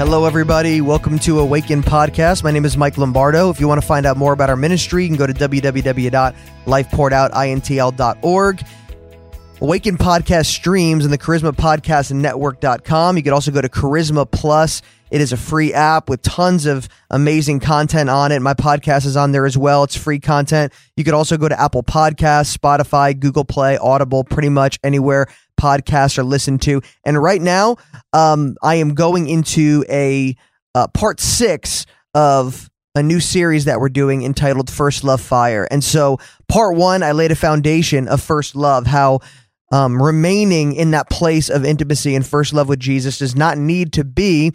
Hello, everybody. Welcome to Awaken Podcast. My name is Mike Lombardo. If you want to find out more about our ministry, you can go to www.lifepouredoutintl.org. Awaken Podcast streams in the Charisma Podcast Network.com. You can also go to Charisma Plus. It is a free app with tons of amazing content on it. My podcast is on there as well. It's free content. You could also go to Apple Podcasts, Spotify, Google Play, Audible, pretty much anywhere podcasts are listened to. And right now, um, I am going into a uh, part six of a new series that we're doing entitled First Love Fire. And so, part one, I laid a foundation of first love, how um, remaining in that place of intimacy and first love with Jesus does not need to be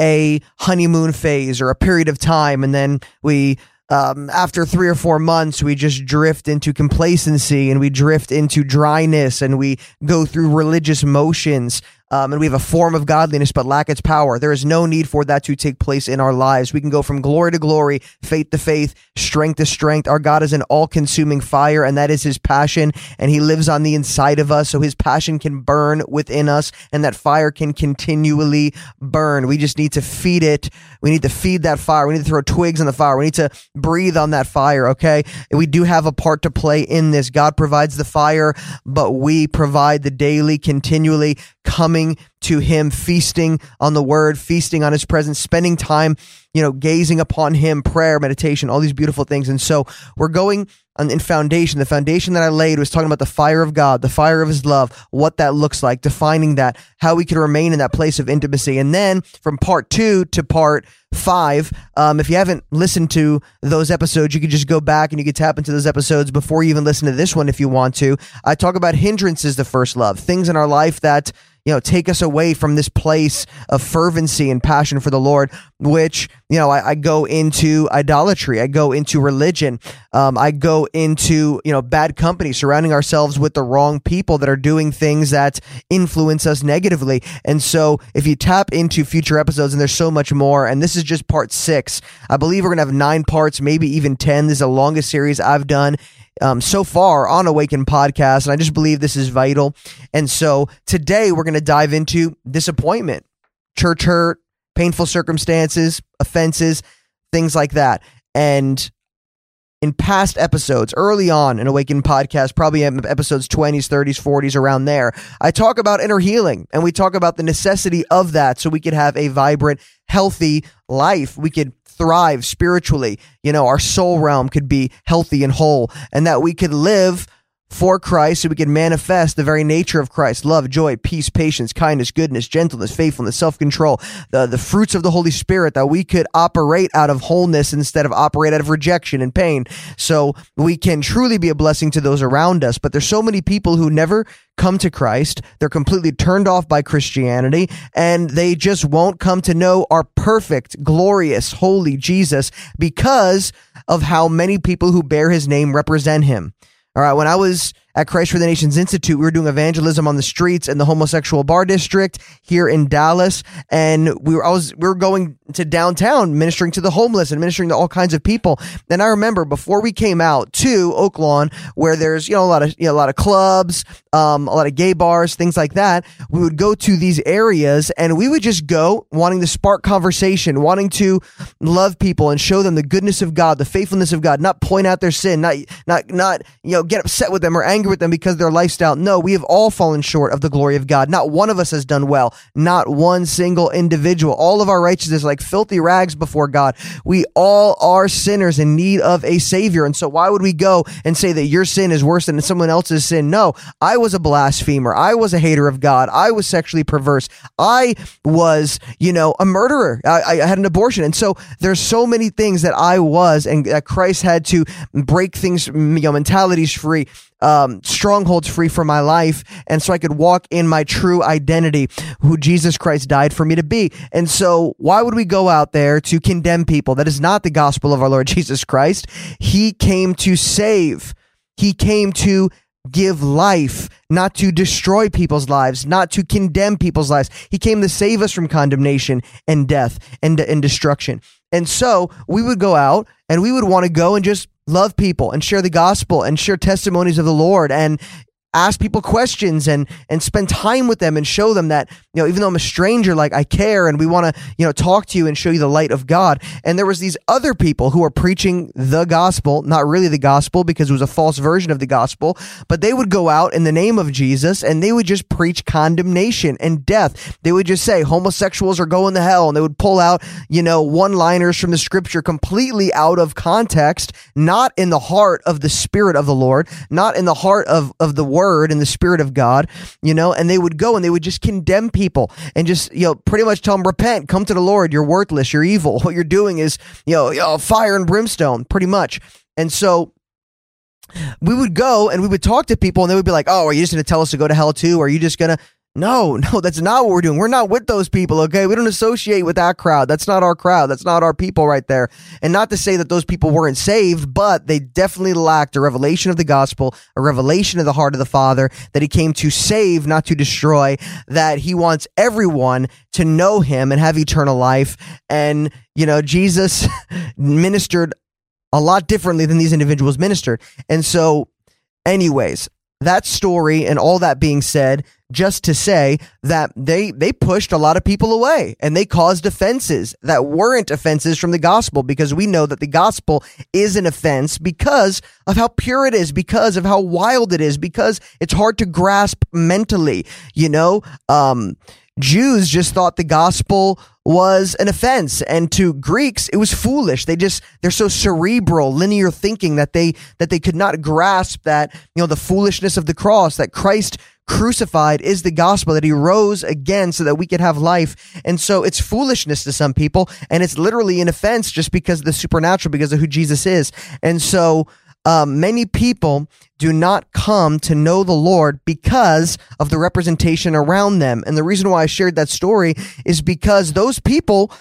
a honeymoon phase or a period of time. And then we um, after three or four months, we just drift into complacency and we drift into dryness and we go through religious motions um, and we have a form of godliness but lack its power. There is no need for that to take place in our lives. We can go from glory to glory, faith to faith, strength to strength. Our God is an all consuming fire, and that is his passion, and he lives on the inside of us. So his passion can burn within us, and that fire can continually burn. We just need to feed it. We need to feed that fire. We need to throw twigs on the fire. We need to breathe on that fire, okay? We do have a part to play in this. God provides the fire, but we provide the daily, continually coming to him, feasting on the word, feasting on his presence, spending time, you know, gazing upon him, prayer, meditation, all these beautiful things. And so we're going in foundation. The foundation that I laid was talking about the fire of God, the fire of his love, what that looks like, defining that, how we can remain in that place of intimacy. And then from part two to part five, um, if you haven't listened to those episodes, you could just go back and you could tap into those episodes before you even listen to this one if you want to. I talk about hindrances to first love, things in our life that you know, take us away from this place of fervency and passion for the Lord, which, you know, I, I go into idolatry. I go into religion. Um, I go into, you know, bad company, surrounding ourselves with the wrong people that are doing things that influence us negatively. And so if you tap into future episodes, and there's so much more, and this is just part six, I believe we're going to have nine parts, maybe even 10. This is the longest series I've done um, so far on Awaken Podcast. And I just believe this is vital. And so today we're going to dive into disappointment, church hurt, painful circumstances, offenses, things like that. And in past episodes, early on in Awaken Podcast, probably episodes 20s, 30s, 40s, around there, I talk about inner healing and we talk about the necessity of that so we could have a vibrant, healthy life. We could thrive spiritually. You know, our soul realm could be healthy and whole, and that we could live for Christ so we can manifest the very nature of Christ love, joy, peace, patience, kindness, goodness, gentleness, faithfulness, self control, the, the fruits of the Holy Spirit, that we could operate out of wholeness instead of operate out of rejection and pain. So we can truly be a blessing to those around us. But there's so many people who never come to Christ. They're completely turned off by Christianity and they just won't come to know our perfect, glorious, holy Jesus because of how many people who bear his name represent him. All right. When I was at Christ for the Nations Institute, we were doing evangelism on the streets in the homosexual bar district here in Dallas, and we were I was we were going to downtown ministering to the homeless and ministering to all kinds of people. And I remember before we came out to Oak Lawn, where there's you know a lot of you know, a lot of clubs, um, a lot of gay bars, things like that. We would go to these areas and we would just go wanting to spark conversation, wanting to love people and show them the goodness of God, the faithfulness of God, not point out their sin, not not not you know get upset with them or angry with them because their lifestyle. No, we have all fallen short of the glory of God. Not one of us has done well. Not one single individual. All of our righteousness like filthy rags before God. We all are sinners in need of a savior. And so why would we go and say that your sin is worse than someone else's sin? No, I was a blasphemer. I was a hater of God. I was sexually perverse. I was, you know, a murderer. I, I had an abortion. And so there's so many things that I was and that Christ had to break things, you know, mentalities free um, strongholds free from my life, and so I could walk in my true identity, who Jesus Christ died for me to be. And so, why would we go out there to condemn people? That is not the gospel of our Lord Jesus Christ. He came to save. He came to give life, not to destroy people's lives, not to condemn people's lives. He came to save us from condemnation and death and, and destruction. And so we would go out and we would want to go and just love people and share the gospel and share testimonies of the Lord. And ask people questions and and spend time with them and show them that you know even though I'm a stranger, like I care and we want to you know talk to you and show you the light of God. And there was these other people who are preaching the gospel, not really the gospel because it was a false version of the gospel, but they would go out in the name of Jesus and they would just preach condemnation and death. They would just say homosexuals are going to hell and they would pull out, you know, one-liners from the scripture completely out of context, not in the heart of the spirit of the Lord, not in the heart of of the word and the spirit of God, you know, and they would go and they would just condemn people and just, you know, pretty much tell them repent, come to the Lord, you're worthless, you're evil. What you're doing is, you know, you know fire and brimstone, pretty much. And so we would go and we would talk to people and they would be like, "Oh, are you just going to tell us to go to hell too? Or are you just going to no, no, that's not what we're doing. We're not with those people, okay? We don't associate with that crowd. That's not our crowd. That's not our people right there. And not to say that those people weren't saved, but they definitely lacked a revelation of the gospel, a revelation of the heart of the Father, that he came to save, not to destroy, that he wants everyone to know him and have eternal life. And, you know, Jesus ministered a lot differently than these individuals ministered. And so, anyways, that story and all that being said, just to say that they they pushed a lot of people away and they caused offenses that weren't offenses from the gospel because we know that the gospel is an offense because of how pure it is because of how wild it is because it's hard to grasp mentally you know um Jews just thought the gospel was an offense and to Greeks it was foolish. They just they're so cerebral, linear thinking that they that they could not grasp that, you know, the foolishness of the cross that Christ crucified is the gospel that he rose again so that we could have life. And so it's foolishness to some people and it's literally an offense just because of the supernatural because of who Jesus is. And so um, many people do not come to know the Lord because of the representation around them. And the reason why I shared that story is because those people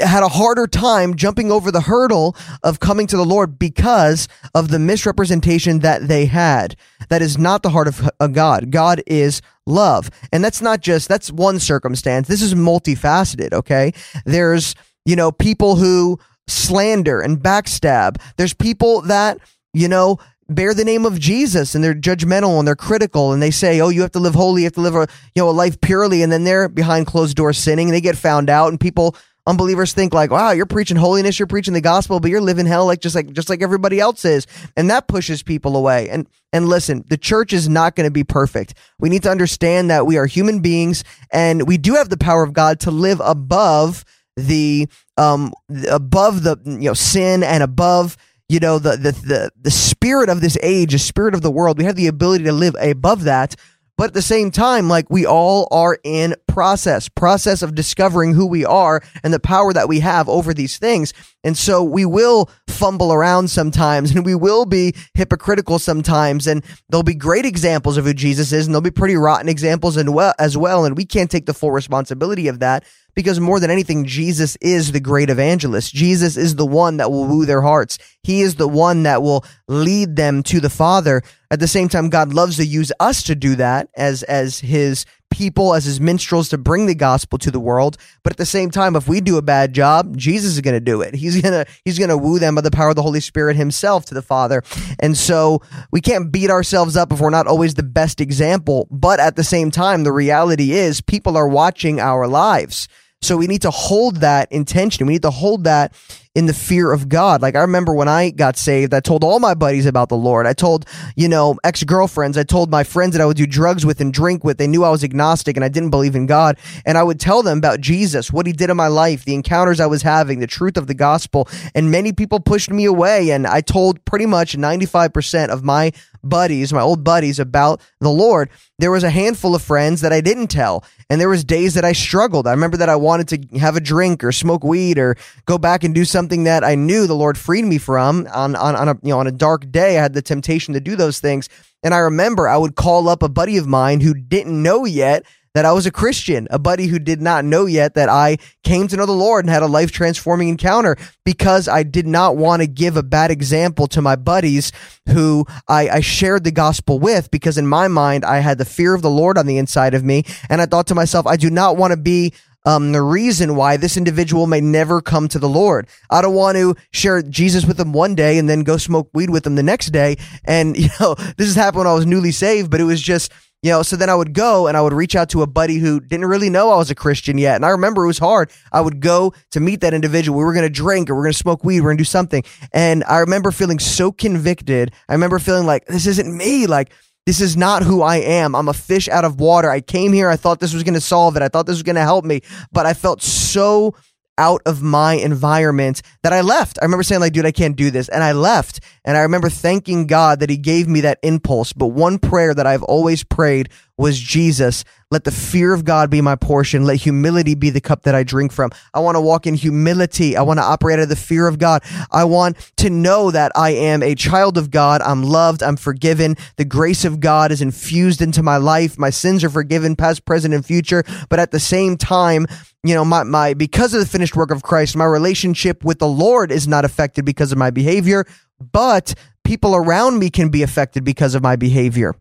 had a harder time jumping over the hurdle of coming to the Lord because of the misrepresentation that they had. That is not the heart of a God. God is love. And that's not just, that's one circumstance. This is multifaceted, okay? There's, you know, people who slander and backstab. There's people that, you know, bear the name of Jesus and they're judgmental and they're critical and they say, "Oh, you have to live holy, you have to live a, you know, a life purely." And then they're behind closed doors sinning and they get found out and people unbelievers think like, "Wow, you're preaching holiness, you're preaching the gospel, but you're living hell like just like just like everybody else is." And that pushes people away. And and listen, the church is not going to be perfect. We need to understand that we are human beings and we do have the power of God to live above the um above the you know sin and above you know the the the, the spirit of this age the spirit of the world we have the ability to live above that but at the same time like we all are in process process of discovering who we are and the power that we have over these things. And so we will fumble around sometimes and we will be hypocritical sometimes. And there'll be great examples of who jesus is and there'll be pretty rotten examples as well. And we can't take the full responsibility of that because more than anything, Jesus is the great evangelist. Jesus is the one that will woo their hearts. He is the one that will lead them to the Father. At the same time, God loves to use us to do that as, as his people, as his minstrels to bring the gospel to the world. But at the same time, if we do a bad job, Jesus is going to do it. He's going to, he's going to woo them by the power of the Holy Spirit himself to the Father. And so we can't beat ourselves up if we're not always the best example. But at the same time, the reality is people are watching our lives. So we need to hold that intention. We need to hold that in the fear of God. Like I remember when I got saved, I told all my buddies about the Lord. I told, you know, ex-girlfriends, I told my friends that I would do drugs with and drink with. They knew I was agnostic and I didn't believe in God. And I would tell them about Jesus, what he did in my life, the encounters I was having, the truth of the gospel. And many people pushed me away. And I told pretty much 95% of my buddies, my old buddies about the Lord. There was a handful of friends that I didn't tell. And there was days that I struggled. I remember that I wanted to have a drink or smoke weed or go back and do something that I knew the Lord freed me from on, on, on a, you know, on a dark day. I had the temptation to do those things. And I remember I would call up a buddy of mine who didn't know yet that I was a Christian, a buddy who did not know yet that I came to know the Lord and had a life transforming encounter because I did not want to give a bad example to my buddies who I, I, shared the gospel with because in my mind, I had the fear of the Lord on the inside of me. And I thought to myself, I do not want to be um, the reason why this individual may never come to the Lord. I don't want to share Jesus with them one day and then go smoke weed with them the next day. And, you know, this has happened when I was newly saved, but it was just, you know, so then I would go and I would reach out to a buddy who didn't really know I was a Christian yet. And I remember it was hard. I would go to meet that individual. We were going to drink or we are going to smoke weed. We are going to do something. And I remember feeling so convicted. I remember feeling like, this isn't me. Like, this is not who I am. I'm a fish out of water. I came here. I thought this was going to solve it. I thought this was going to help me, but I felt so out of my environment that I left. I remember saying like, dude, I can't do this. And I left. And I remember thanking God that he gave me that impulse. But one prayer that I've always prayed was Jesus, let the fear of God be my portion. Let humility be the cup that I drink from. I want to walk in humility. I want to operate out of the fear of God. I want to know that I am a child of God. I'm loved. I'm forgiven. The grace of God is infused into my life. My sins are forgiven, past, present, and future. But at the same time, you know, my, my, because of the finished work of Christ, my relationship with the Lord is not affected because of my behavior, but people around me can be affected because of my behavior.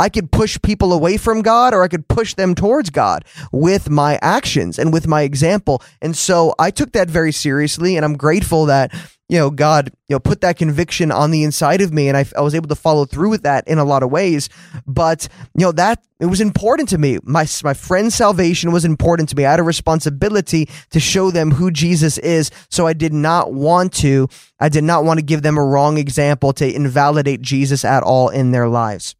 I could push people away from God or I could push them towards God with my actions and with my example. And so I took that very seriously and I'm grateful that you know, God, you know, put that conviction on the inside of me and I, I was able to follow through with that in a lot of ways. But, you know, that it was important to me. My, my friend's salvation was important to me. I had a responsibility to show them who Jesus is. So I did not want to, I did not want to give them a wrong example to invalidate Jesus at all in their lives.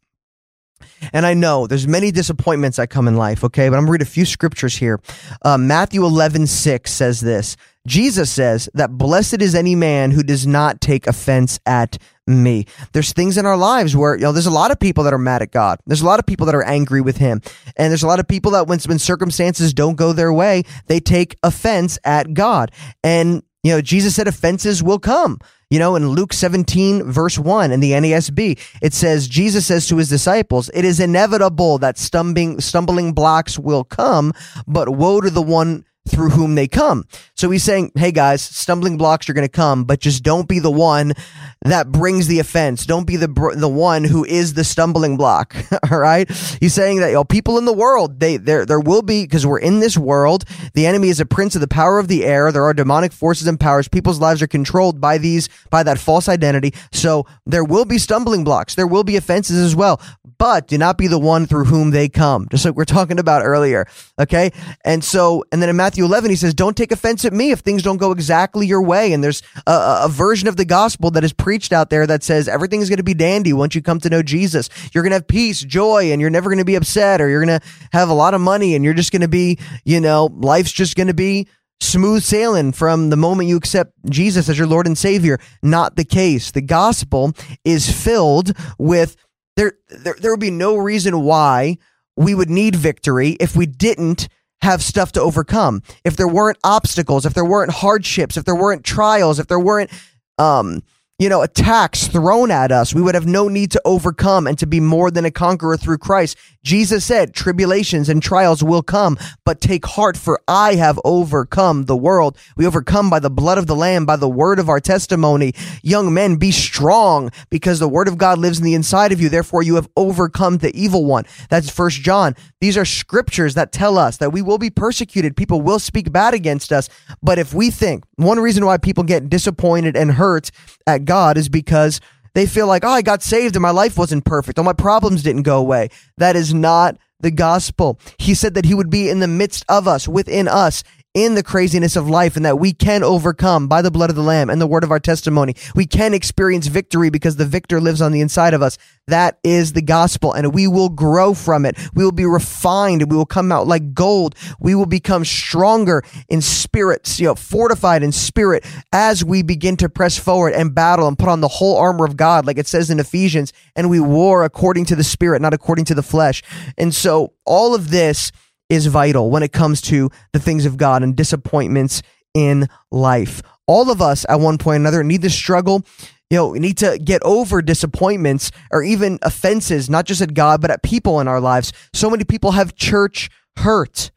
And I know there's many disappointments that come in life, okay? But I'm gonna read a few scriptures here. Uh, Matthew 11, 6 says this. Jesus says that blessed is any man who does not take offense at me. There's things in our lives where, you know, there's a lot of people that are mad at God. There's a lot of people that are angry with him. And there's a lot of people that when, when circumstances don't go their way, they take offense at God. And, you know, Jesus said offenses will come. You know, in Luke 17, verse 1 in the NASB, it says, Jesus says to his disciples, It is inevitable that stumbling, stumbling blocks will come, but woe to the one through whom they come. So he's saying, hey guys, stumbling blocks are going to come, but just don't be the one that brings the offense. Don't be the the one who is the stumbling block. All right? He's saying that you know, people in the world, they there there will be because we're in this world. The enemy is a prince of the power of the air. There are demonic forces and powers. People's lives are controlled by these by that false identity. So there will be stumbling blocks. There will be offenses as well but do not be the one through whom they come. Just like we're talking about earlier. Okay. And so, and then in Matthew 11, he says, don't take offense at me if things don't go exactly your way. And there's a, a version of the gospel that is preached out there that says everything's going to be dandy once you come to know Jesus. You're going to have peace, joy, and you're never going to be upset or you're going to have a lot of money and you're just going to be, you know, life's just going to be smooth sailing from the moment you accept Jesus as your Lord and Savior. Not the case. The gospel is filled with there, there, there would be no reason why we would need victory if we didn't have stuff to overcome. If there weren't obstacles, if there weren't hardships, if there weren't trials, if there weren't, um, you know, attacks thrown at us, we would have no need to overcome and to be more than a conqueror through Christ. Jesus said, tribulations and trials will come, but take heart for I have overcome the world. We overcome by the blood of the lamb, by the word of our testimony. Young men, be strong because the word of God lives in the inside of you. Therefore, you have overcome the evil one. That's first John. These are scriptures that tell us that we will be persecuted. People will speak bad against us. But if we think one reason why people get disappointed and hurt at is because they feel like, oh, I got saved and my life wasn't perfect. All my problems didn't go away. That is not the gospel. He said that he would be in the midst of us, within us, in the craziness of life and that we can overcome by the blood of the lamb and the word of our testimony. We can experience victory because the victor lives on the inside of us. That is the gospel and we will grow from it. We will be refined. We will come out like gold. We will become stronger in spirit, you know, fortified in spirit as we begin to press forward and battle and put on the whole armor of God, like it says in Ephesians, and we war according to the spirit, not according to the flesh. And so all of this is vital when it comes to the things of God and disappointments in life. All of us at one point or another need to struggle. You know, we need to get over disappointments or even offenses, not just at God, but at people in our lives. So many people have church hurt.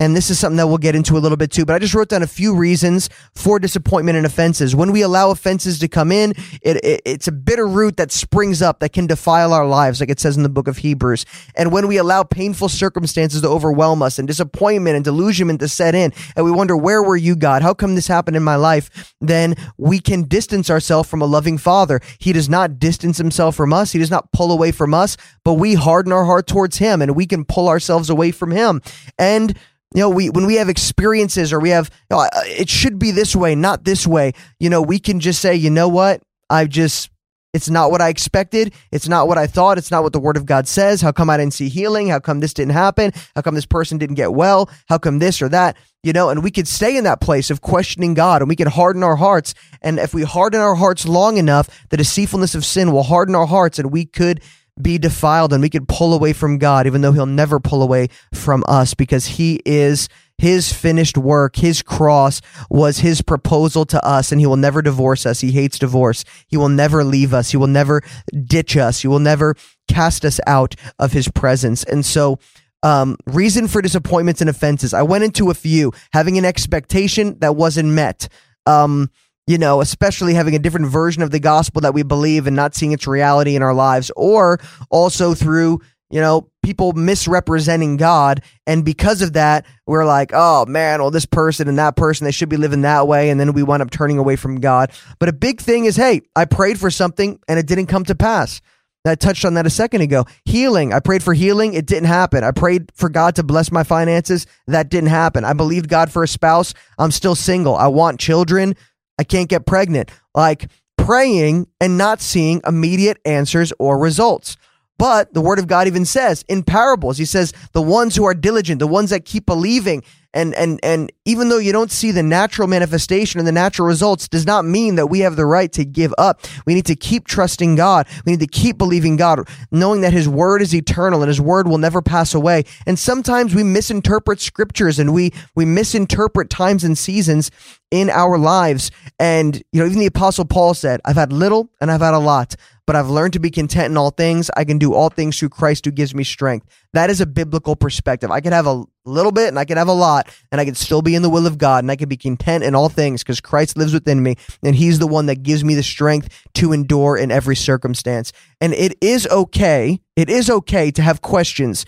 And this is something that we'll get into a little bit too, but I just wrote down a few reasons for disappointment and offenses. When we allow offenses to come in, it, it, it's a bitter root that springs up that can defile our lives, like it says in the book of Hebrews. And when we allow painful circumstances to overwhelm us and disappointment and delusionment to set in, and we wonder, where were you, God? How come this happened in my life? Then we can distance ourselves from a loving father. He does not distance himself from us. He does not pull away from us, but we harden our heart towards him and we can pull ourselves away from him. And you know, we when we have experiences or we have, you know, uh, it should be this way, not this way. You know, we can just say, you know what, I just it's not what I expected. It's not what I thought. It's not what the word of God says. How come I didn't see healing? How come this didn't happen? How come this person didn't get well? How come this or that? You know, and we could stay in that place of questioning God and we could harden our hearts. And if we harden our hearts long enough, the deceitfulness of sin will harden our hearts and we could be defiled and we could pull away from God, even though He'll never pull away from us because He is His finished work. His cross was His proposal to us, and He will never divorce us. He hates divorce. He will never leave us. He will never ditch us. He will never cast us out of His presence. And so, um, reason for disappointments and offenses. I went into a few, having an expectation that wasn't met. Um, you know, especially having a different version of the gospel that we believe and not seeing its reality in our lives, or also through, you know, people misrepresenting God. And because of that, we're like, oh man, well, this person and that person, they should be living that way. And then we wind up turning away from God. But a big thing is, hey, I prayed for something and it didn't come to pass. I touched on that a second ago. Healing. I prayed for healing. It didn't happen. I prayed for God to bless my finances. That didn't happen. I believed God for a spouse. I'm still single. I want children. I can't get pregnant. Like praying and not seeing immediate answers or results. But the word of God even says in parables, he says, the ones who are diligent, the ones that keep believing, and and and even though you don't see the natural manifestation and the natural results does not mean that we have the right to give up. We need to keep trusting god. We need to keep believing god knowing that his word is eternal and his word will never pass away. And sometimes we misinterpret scriptures and we we misinterpret times and seasons in our lives. And you know even the apostle paul said i've had little and i've had a lot but I've learned to be content in all things. I can do all things through Christ who gives me strength. That is a biblical perspective. I could have a little bit and I could have a lot and I could still be in the will of God and I could be content in all things because Christ lives within me and he's the one that gives me the strength to endure in every circumstance. And it is okay. It is okay to have questions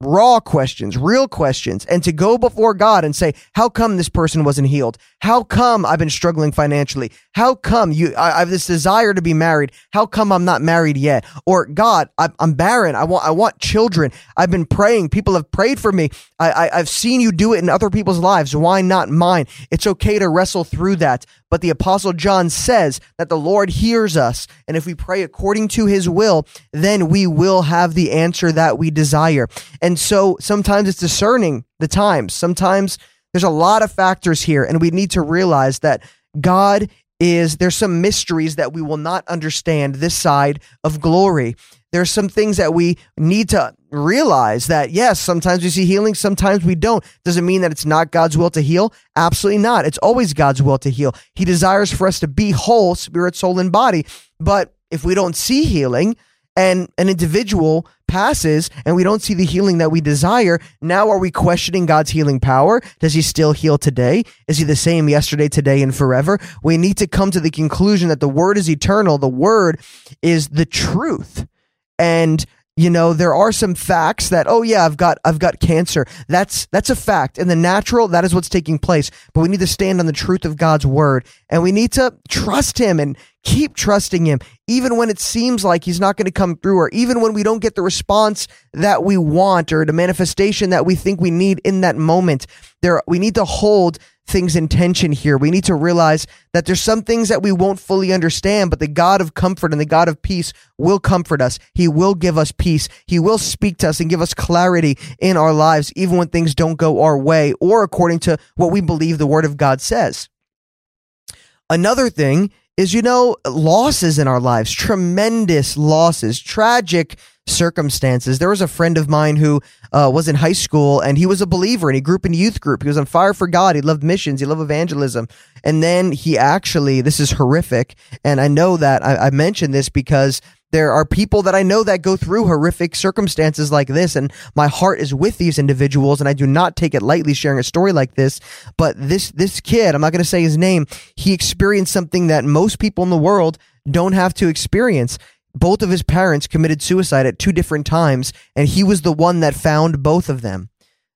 raw questions, real questions, and to go before God and say, how come this person wasn't healed? How come I've been struggling financially? How come you, I, I have this desire to be married. How come I'm not married yet? Or God, I, I'm barren. I want, I want children. I've been praying. People have prayed for me. I, I, I've seen you do it in other people's lives. Why not mine? It's okay to wrestle through that. But the apostle John says that the Lord hears us. And if we pray according to his will, then we will have the answer that we desire. And so sometimes it's discerning the times. Sometimes there's a lot of factors here, and we need to realize that God is there's some mysteries that we will not understand this side of glory. There's some things that we need to realize that yes, sometimes we see healing, sometimes we don't. Does it mean that it's not God's will to heal? Absolutely not. It's always God's will to heal. He desires for us to be whole, spirit, soul, and body. But if we don't see healing, and an individual passes and we don't see the healing that we desire, now are we questioning God's healing power? Does he still heal today? Is he the same yesterday, today, and forever? We need to come to the conclusion that the word is eternal. The word is the truth. And you know there are some facts that oh yeah i've got i've got cancer. That's that's a fact. In the natural that is what's taking place. But we need to stand on the truth of god's word. And we need to trust him and keep trusting him even when it seems like he's not going to come through or even when we don't get the response that we want or the manifestation that we think we need in that moment. There we need to hold things in tension here. We need to realize that there's some things that we won't fully understand, but the God of comfort and the God of peace will comfort us. He will give us peace. He will speak to us and give us clarity in our lives, even when things don't go our way or according to what we believe the word of God says. Another thing is, you know, losses in our lives, tremendous losses, tragic circumstances. There was a friend of mine who uh, was in high school and he was a believer and he grew up in youth group. He was on fire for God. He loved missions. He loved evangelism. And then he actually, this is horrific. And I know that I, I mentioned this because there are people that I know that go through horrific circumstances like this, and my heart is with these individuals, and I do not take it lightly sharing a story like this. But this this kid, I'm not going to say his name, he experienced something that most people in the world don't have to experience. Both of his parents committed suicide at two different times, and he was the one that found both of them.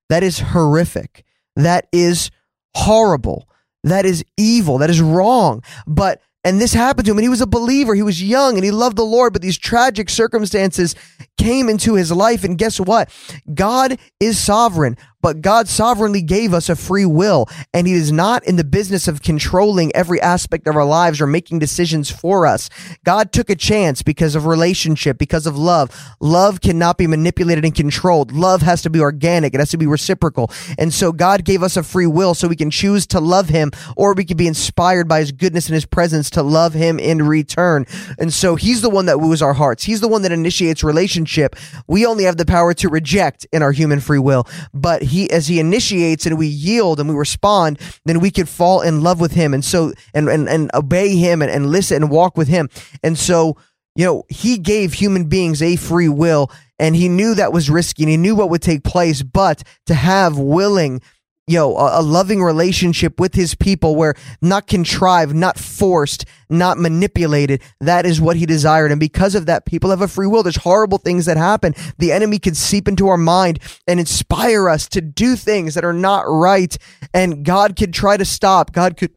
That is horrific. That is horrible. That is evil. That is wrong. But and this happened to him, and he was a believer. He was young and he loved the Lord, but these tragic circumstances came into his life. And guess what? God is sovereign but God sovereignly gave us a free will, and He is not in the business of controlling every aspect of our lives or making decisions for us. God took a chance because of relationship, because of love. Love cannot be manipulated and controlled. Love has to be organic, it has to be reciprocal. And so God gave us a free will so we can choose to love Him, or we can be inspired by His goodness and His presence to love Him in return. And so He's the one that woos our hearts, He's the one that initiates relationship. We only have the power to reject in our human free will, but he as he initiates and we yield and we respond, then we could fall in love with him and so and and, and obey him and, and listen and walk with him. And so, you know, he gave human beings a free will and he knew that was risky and he knew what would take place, but to have willing you know, a, a, loving relationship with his people where not contrived, not forced, not manipulated. That is what he desired. And because of that, people have a free will. There's horrible things that happen. The enemy can seep into our mind and inspire us to do things that are not right. And God could try to stop. God could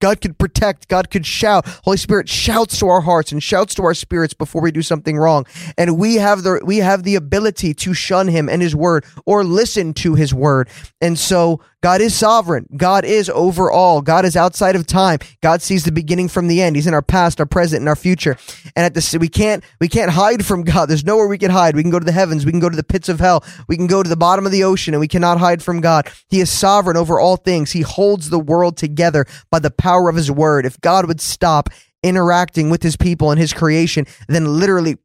God could protect, God could shout. Holy Spirit shouts to our hearts and shouts to our spirits before we do something wrong. And we have the we have the ability to shun him and his word or listen to his word. And so God is sovereign. God is over all. God is outside of time. God sees the beginning from the end. He's in our past, our present, and our future. And at the we can't we can't hide from God. There's nowhere we can hide. We can go to the heavens. We can go to the pits of hell. We can go to the bottom of the ocean, and we cannot hide from God. He is sovereign over all things. He holds the world together by the power of His word. If God would stop interacting with his people and his creation, then literally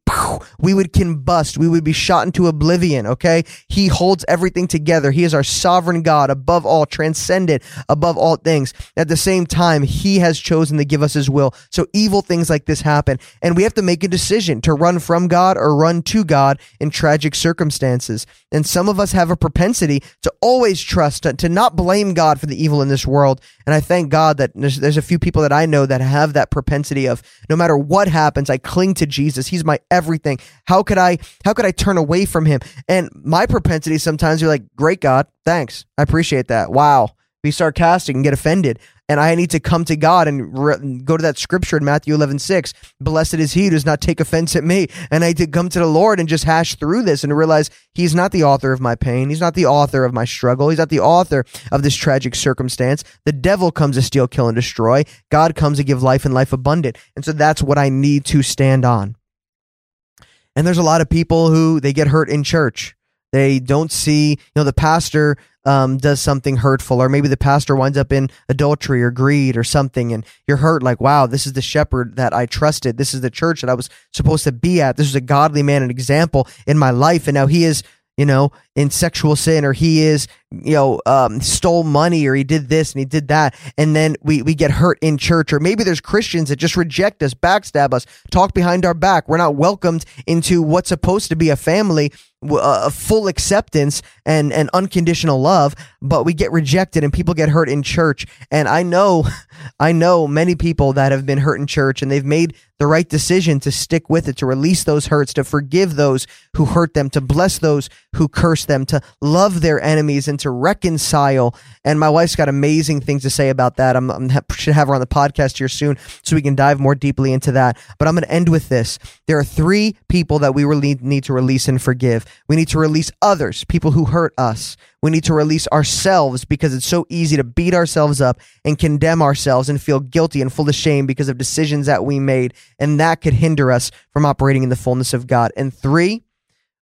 we would combust. We would be shot into oblivion. Okay. He holds everything together. He is our sovereign God above all, transcendent above all things. At the same time, he has chosen to give us his will. So evil things like this happen. And we have to make a decision to run from God or run to God in tragic circumstances. And some of us have a propensity to always trust, to, to not blame God for the evil in this world. And I thank God that there's, there's a few people that I know that have that propensity of no matter what happens, I cling to Jesus. He's my everything. How could I, how could I turn away from him? And my propensity sometimes you're like, great God, thanks. I appreciate that. Wow. Be sarcastic and get offended and I need to come to God and re- go to that scripture in Matthew 11, 6. Blessed is he who does not take offense at me. And I need to come to the Lord and just hash through this and realize he's not the author of my pain. He's not the author of my struggle. He's not the author of this tragic circumstance. The devil comes to steal, kill, and destroy. God comes to give life and life abundant. And so that's what I need to stand on. And there's a lot of people who they get hurt in church. They don't see, you know, the pastor um, does something hurtful, or maybe the pastor winds up in adultery or greed or something, and you're hurt like, wow, this is the shepherd that I trusted. This is the church that I was supposed to be at. This is a godly man, an example in my life, and now he is you know, in sexual sin, or he is, you know, um, stole money, or he did this and he did that, and then we we get hurt in church, or maybe there's Christians that just reject us, backstab us, talk behind our back. We're not welcomed into what's supposed to be a family Uh, a full acceptance and, and unconditional love, but we get rejected and people get hurt in church. And I know, I know many people that have been hurt in church and they've made the right decision to stick with it, to release those hurts, to forgive those who hurt them, to bless those who curse them, to love their enemies and to reconcile. And my wife's got amazing things to say about that. I'm, I'm should have her on the podcast here soon so we can dive more deeply into that. But I'm going to end with this. There are three people that we really need to release and forgive. We need to release others, people who hurt us. We need to release ourselves because it's so easy to beat ourselves up and condemn ourselves and feel guilty and full of shame because of decisions that we made. And that could hinder us from operating in the fullness of God. And three,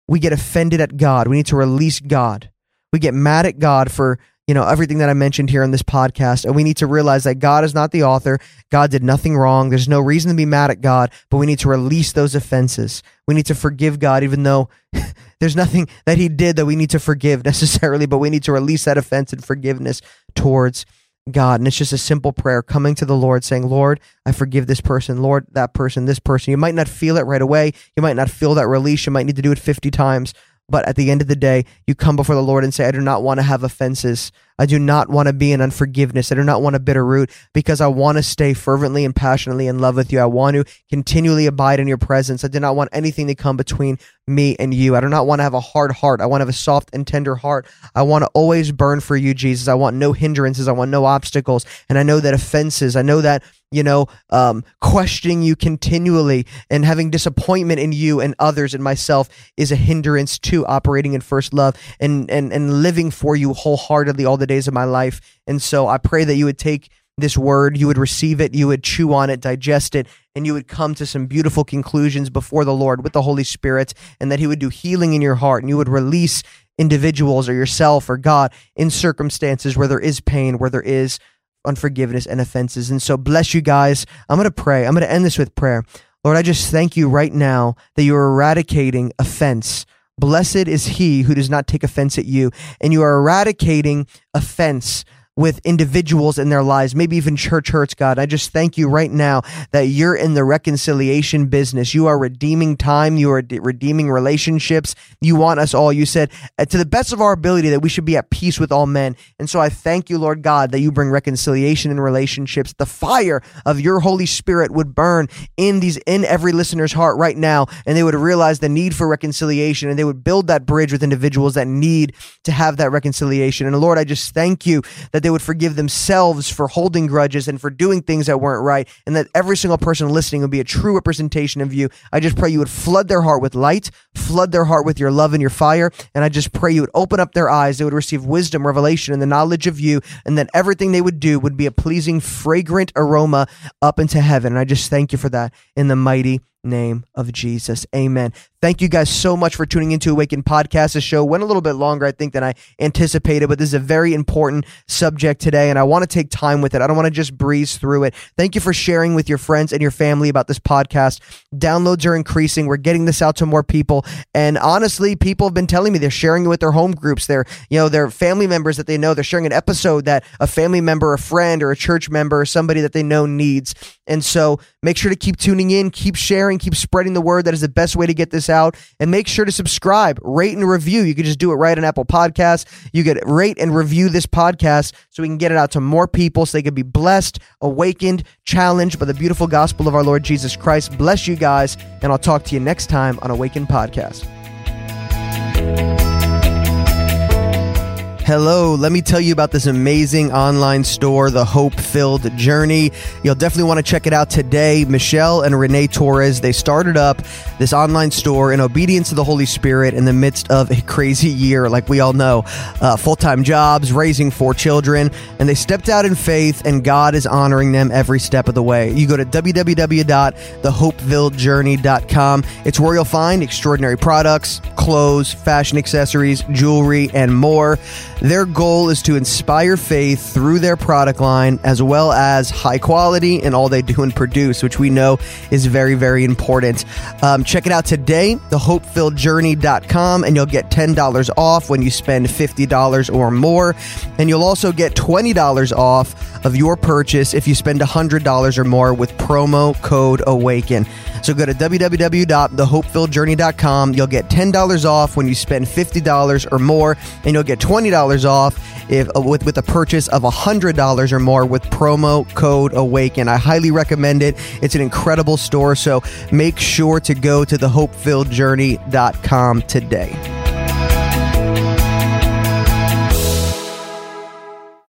we get offended at God. We need to release God. We get mad at God for you know, everything that I mentioned here in this podcast. And we need to realize that God is not the author. God did nothing wrong. There's no reason to be mad at God, but we need to release those offenses. We need to forgive God, even though there's nothing that He did that we need to forgive necessarily, but we need to release that offense and forgiveness towards God. And it's just a simple prayer coming to the Lord saying, Lord, I forgive this person, Lord, that person, this person. You might not feel it right away. You might not feel that release. You might need to do it 50 times. But at the end of the day, you come before the Lord and say, I do not want to have offenses. I do not want to be in unforgiveness. I do not want a bitter root because I want to stay fervently and passionately in love with you. I want to continually abide in your presence. I do not want anything to come between me and you. I do not want to have a hard heart. I want to have a soft and tender heart. I want to always burn for you, Jesus. I want no hindrances. I want no obstacles. And I know that offenses, I know that you know, um, questioning you continually and having disappointment in you and others and myself is a hindrance to operating in first love and, and, and living for you wholeheartedly all the days of my life. And so I pray that you would take this word, you would receive it, you would chew on it, digest it, and you would come to some beautiful conclusions before the Lord with the Holy Spirit, and that He would do healing in your heart, and you would release individuals or yourself or God in circumstances where there is pain, where there is unforgiveness and offenses. And so, bless you guys. I'm going to pray. I'm going to end this with prayer. Lord, I just thank you right now that you are eradicating offense. Blessed is he who does not take offense at you, and you are eradicating offense with individuals in their lives, maybe even church hurts, God. I just thank you right now that you're in the reconciliation business. You are redeeming time. You are redeeming relationships. You want us all. You said, uh, to the best of our ability, that we should be at peace with all men. And so I thank you, Lord God, that you bring reconciliation in relationships. The fire of your Holy Spirit would burn in these, in every listener's heart right now. And they would realize the need for reconciliation and they would build that bridge with individuals that need to have that reconciliation. And Lord, I just thank you that they they would forgive themselves for holding grudges and for doing things that weren't right, and that every single person listening would be a true representation of you. I just pray you would flood their heart with light, flood their heart with your love and your fire, and I just pray you would open up their eyes, they would receive wisdom, revelation, and the knowledge of you, and that everything they would do would be a pleasing, fragrant aroma up into heaven. And I just thank you for that in the mighty name of Jesus. Amen. Thank you guys so much for tuning into Awaken Podcast. The show went a little bit longer, I think, than I anticipated, but this is a very important subject today, and I want to take time with it. I don't want to just breeze through it. Thank you for sharing with your friends and your family about this podcast. Downloads are increasing. We're getting this out to more people. And honestly, people have been telling me they're sharing it with their home groups, their, you know, their family members that they know. They're sharing an episode that a family member, a friend, or a church member, or somebody that they know needs. And so make sure to keep tuning in, keep sharing, keep spreading the word. That is the best way to get this out. And make sure to subscribe, rate, and review. You can just do it right on Apple Podcasts. You get rate and review this podcast so we can get it out to more people so they can be blessed, awakened, challenged by the beautiful gospel of our Lord Jesus Christ. Bless you guys, and I'll talk to you next time on Awaken Podcast. Hello, let me tell you about this amazing online store, The Hope Filled Journey. You'll definitely want to check it out today. Michelle and Renee Torres, they started up this online store in obedience to the Holy Spirit in the midst of a crazy year, like we all know. Uh, Full time jobs, raising four children, and they stepped out in faith, and God is honoring them every step of the way. You go to www.thehopefilledjourney.com. It's where you'll find extraordinary products, clothes, fashion accessories, jewelry, and more. Their goal is to inspire faith through their product line as well as high quality in all they do and produce, which we know is very, very important. Um, check it out today, thehopefilledjourney.com, and you'll get $10 off when you spend $50 or more. And you'll also get $20 off of your purchase if you spend $100 or more with promo code AWAKEN. So go to www.thehopefilledjourney.com. You'll get $10 off when you spend $50 or more, and you'll get $20 off if uh, with, with a purchase of $100 or more with promo code AWAKEN. I highly recommend it. It's an incredible store, so make sure to go to thehopefilledjourney.com today.